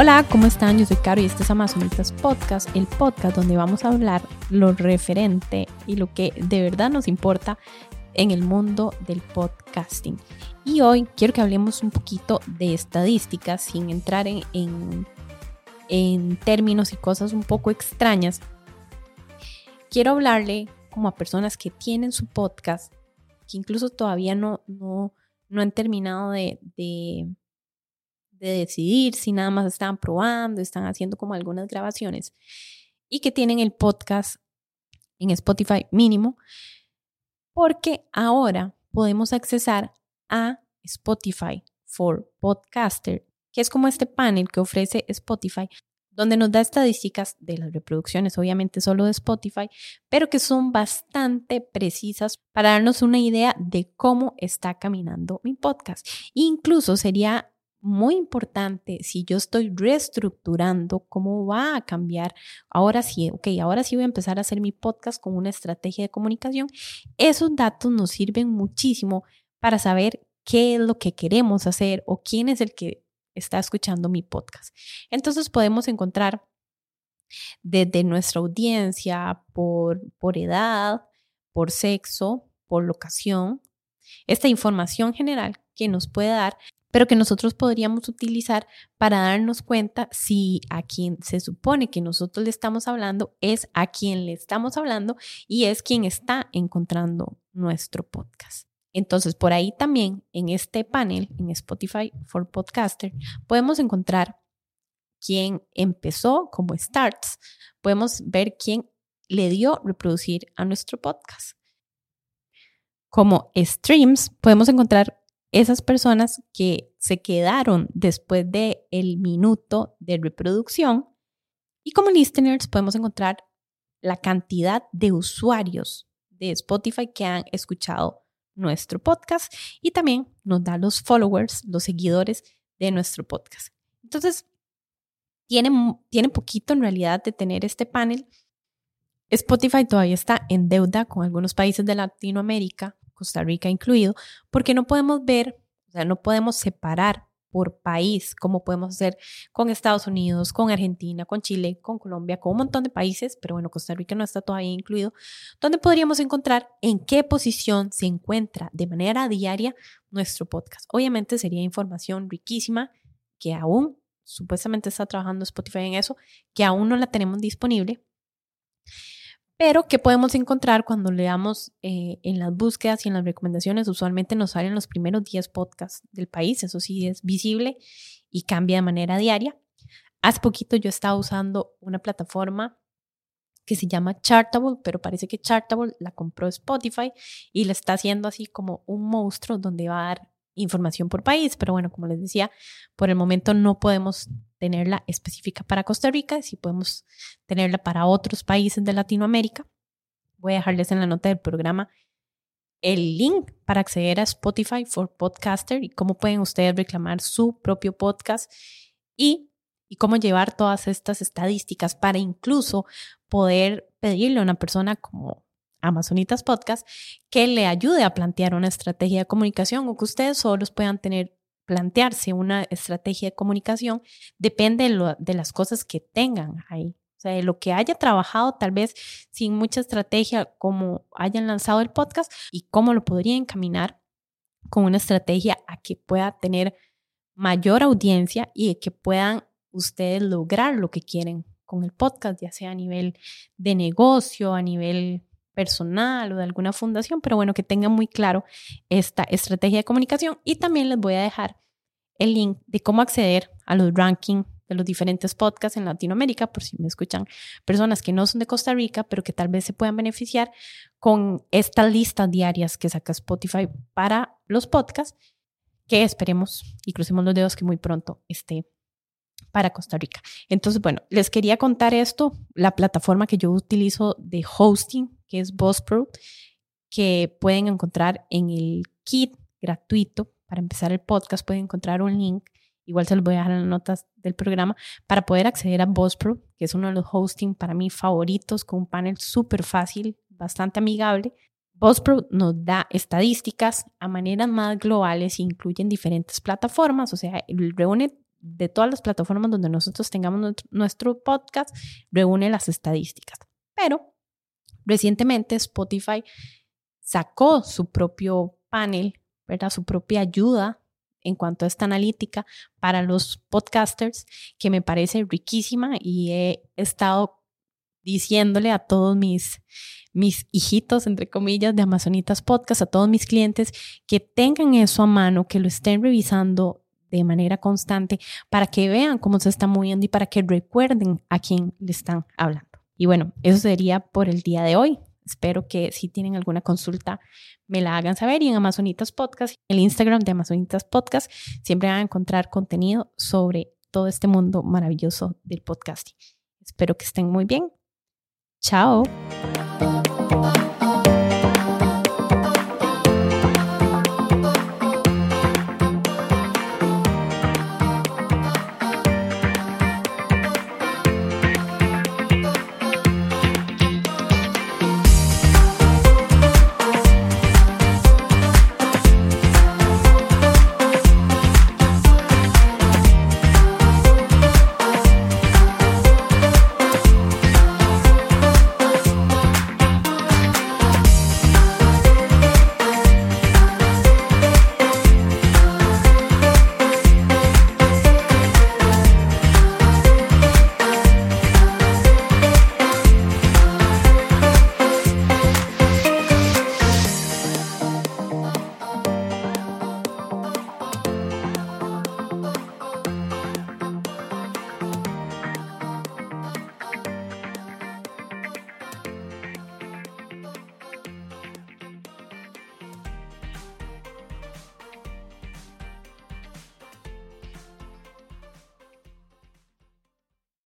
Hola, ¿cómo están? Yo soy Caro y este es Amazonitas Podcast, el podcast donde vamos a hablar lo referente y lo que de verdad nos importa en el mundo del podcasting. Y hoy quiero que hablemos un poquito de estadísticas sin entrar en, en, en términos y cosas un poco extrañas. Quiero hablarle como a personas que tienen su podcast, que incluso todavía no, no, no han terminado de, de, de decidir si nada más están probando, están haciendo como algunas grabaciones y que tienen el podcast en Spotify mínimo, porque ahora podemos accesar a Spotify for Podcaster, que es como este panel que ofrece Spotify, donde nos da estadísticas de las reproducciones, obviamente solo de Spotify, pero que son bastante precisas para darnos una idea de cómo está caminando mi podcast. Incluso sería muy importante si yo estoy reestructurando cómo va a cambiar. Ahora sí, ok, ahora sí voy a empezar a hacer mi podcast con una estrategia de comunicación. Esos datos nos sirven muchísimo para saber qué es lo que queremos hacer o quién es el que está escuchando mi podcast. Entonces podemos encontrar desde nuestra audiencia por, por edad, por sexo, por locación, esta información general que nos puede dar, pero que nosotros podríamos utilizar para darnos cuenta si a quien se supone que nosotros le estamos hablando es a quien le estamos hablando y es quien está encontrando nuestro podcast. Entonces, por ahí también en este panel, en Spotify for Podcaster, podemos encontrar quién empezó como starts. Podemos ver quién le dio reproducir a nuestro podcast. Como streams, podemos encontrar esas personas que se quedaron después del el minuto de reproducción. Y como listeners, podemos encontrar la cantidad de usuarios de Spotify que han escuchado nuestro podcast y también nos da los followers, los seguidores de nuestro podcast. Entonces, tiene, tiene poquito en realidad de tener este panel. Spotify todavía está en deuda con algunos países de Latinoamérica, Costa Rica incluido, porque no podemos ver, o sea, no podemos separar por país, como podemos hacer con Estados Unidos, con Argentina, con Chile, con Colombia, con un montón de países, pero bueno, Costa Rica no está todavía incluido, donde podríamos encontrar en qué posición se encuentra de manera diaria nuestro podcast. Obviamente sería información riquísima que aún supuestamente está trabajando Spotify en eso, que aún no la tenemos disponible, pero ¿qué podemos encontrar cuando le damos eh, en las búsquedas y en las recomendaciones? Usualmente nos salen los primeros 10 podcasts del país, eso sí es visible y cambia de manera diaria. Hace poquito yo estaba usando una plataforma que se llama Chartable, pero parece que Chartable la compró Spotify y la está haciendo así como un monstruo donde va a dar información por país, pero bueno, como les decía, por el momento no podemos tenerla específica para Costa Rica, si podemos tenerla para otros países de Latinoamérica. Voy a dejarles en la nota del programa el link para acceder a Spotify for Podcaster y cómo pueden ustedes reclamar su propio podcast y, y cómo llevar todas estas estadísticas para incluso poder pedirle a una persona como Amazonitas Podcast que le ayude a plantear una estrategia de comunicación o que ustedes solos puedan tener plantearse una estrategia de comunicación depende de, las cosas que tengan ahí. O sea, de lo que haya trabajado tal vez sin mucha estrategia, como hayan lanzado el podcast y cómo lo podrían encaminar con una estrategia a que pueda tener mayor audiencia y que puedan ustedes lograr lo que quieren con el podcast, ya sea a nivel de negocio, a nivel personal o de alguna fundación, pero bueno, que tengan muy claro esta estrategia de comunicación y también les voy a dejar el link de cómo acceder a los rankings de los diferentes podcasts en Latinoamérica, por si me escuchan personas que no son de Costa Rica, pero que tal vez se puedan beneficiar con estas listas diarias que saca Spotify para los podcasts, que esperemos y crucemos los dedos que muy pronto esté para Costa Rica. Entonces, bueno, les quería contar esto, la plataforma que yo utilizo de hosting, que es Buzzsprout, que pueden encontrar en el kit gratuito para empezar el podcast. Pueden encontrar un link, igual se los voy a dejar en las notas del programa, para poder acceder a Buzzsprout, que es uno de los hosting para mí favoritos, con un panel súper fácil, bastante amigable. Buzzsprout nos da estadísticas a maneras más globales e incluyen diferentes plataformas, o sea, reúne de todas las plataformas donde nosotros tengamos nuestro, podcast, reúne las estadísticas. Pero recientemente Spotify sacó su propio panel, ¿verdad? Su propia ayuda en cuanto a esta analítica para los podcasters, que me parece riquísima y he estado diciéndole a todos mis, mis hijitos, entre comillas, de Amazonitas Podcast, a todos mis clientes, que tengan eso a mano, que lo estén revisando de manera constante para que vean cómo se está moviendo y para que recuerden a quién le están hablando. Y bueno, eso sería por el día de hoy. Espero que si tienen alguna consulta me la hagan saber y en Amazonitas Podcast, el Instagram de Amazonitas Podcast, siempre van a encontrar contenido sobre todo este mundo maravilloso del podcasting. Espero que estén muy bien. Chao.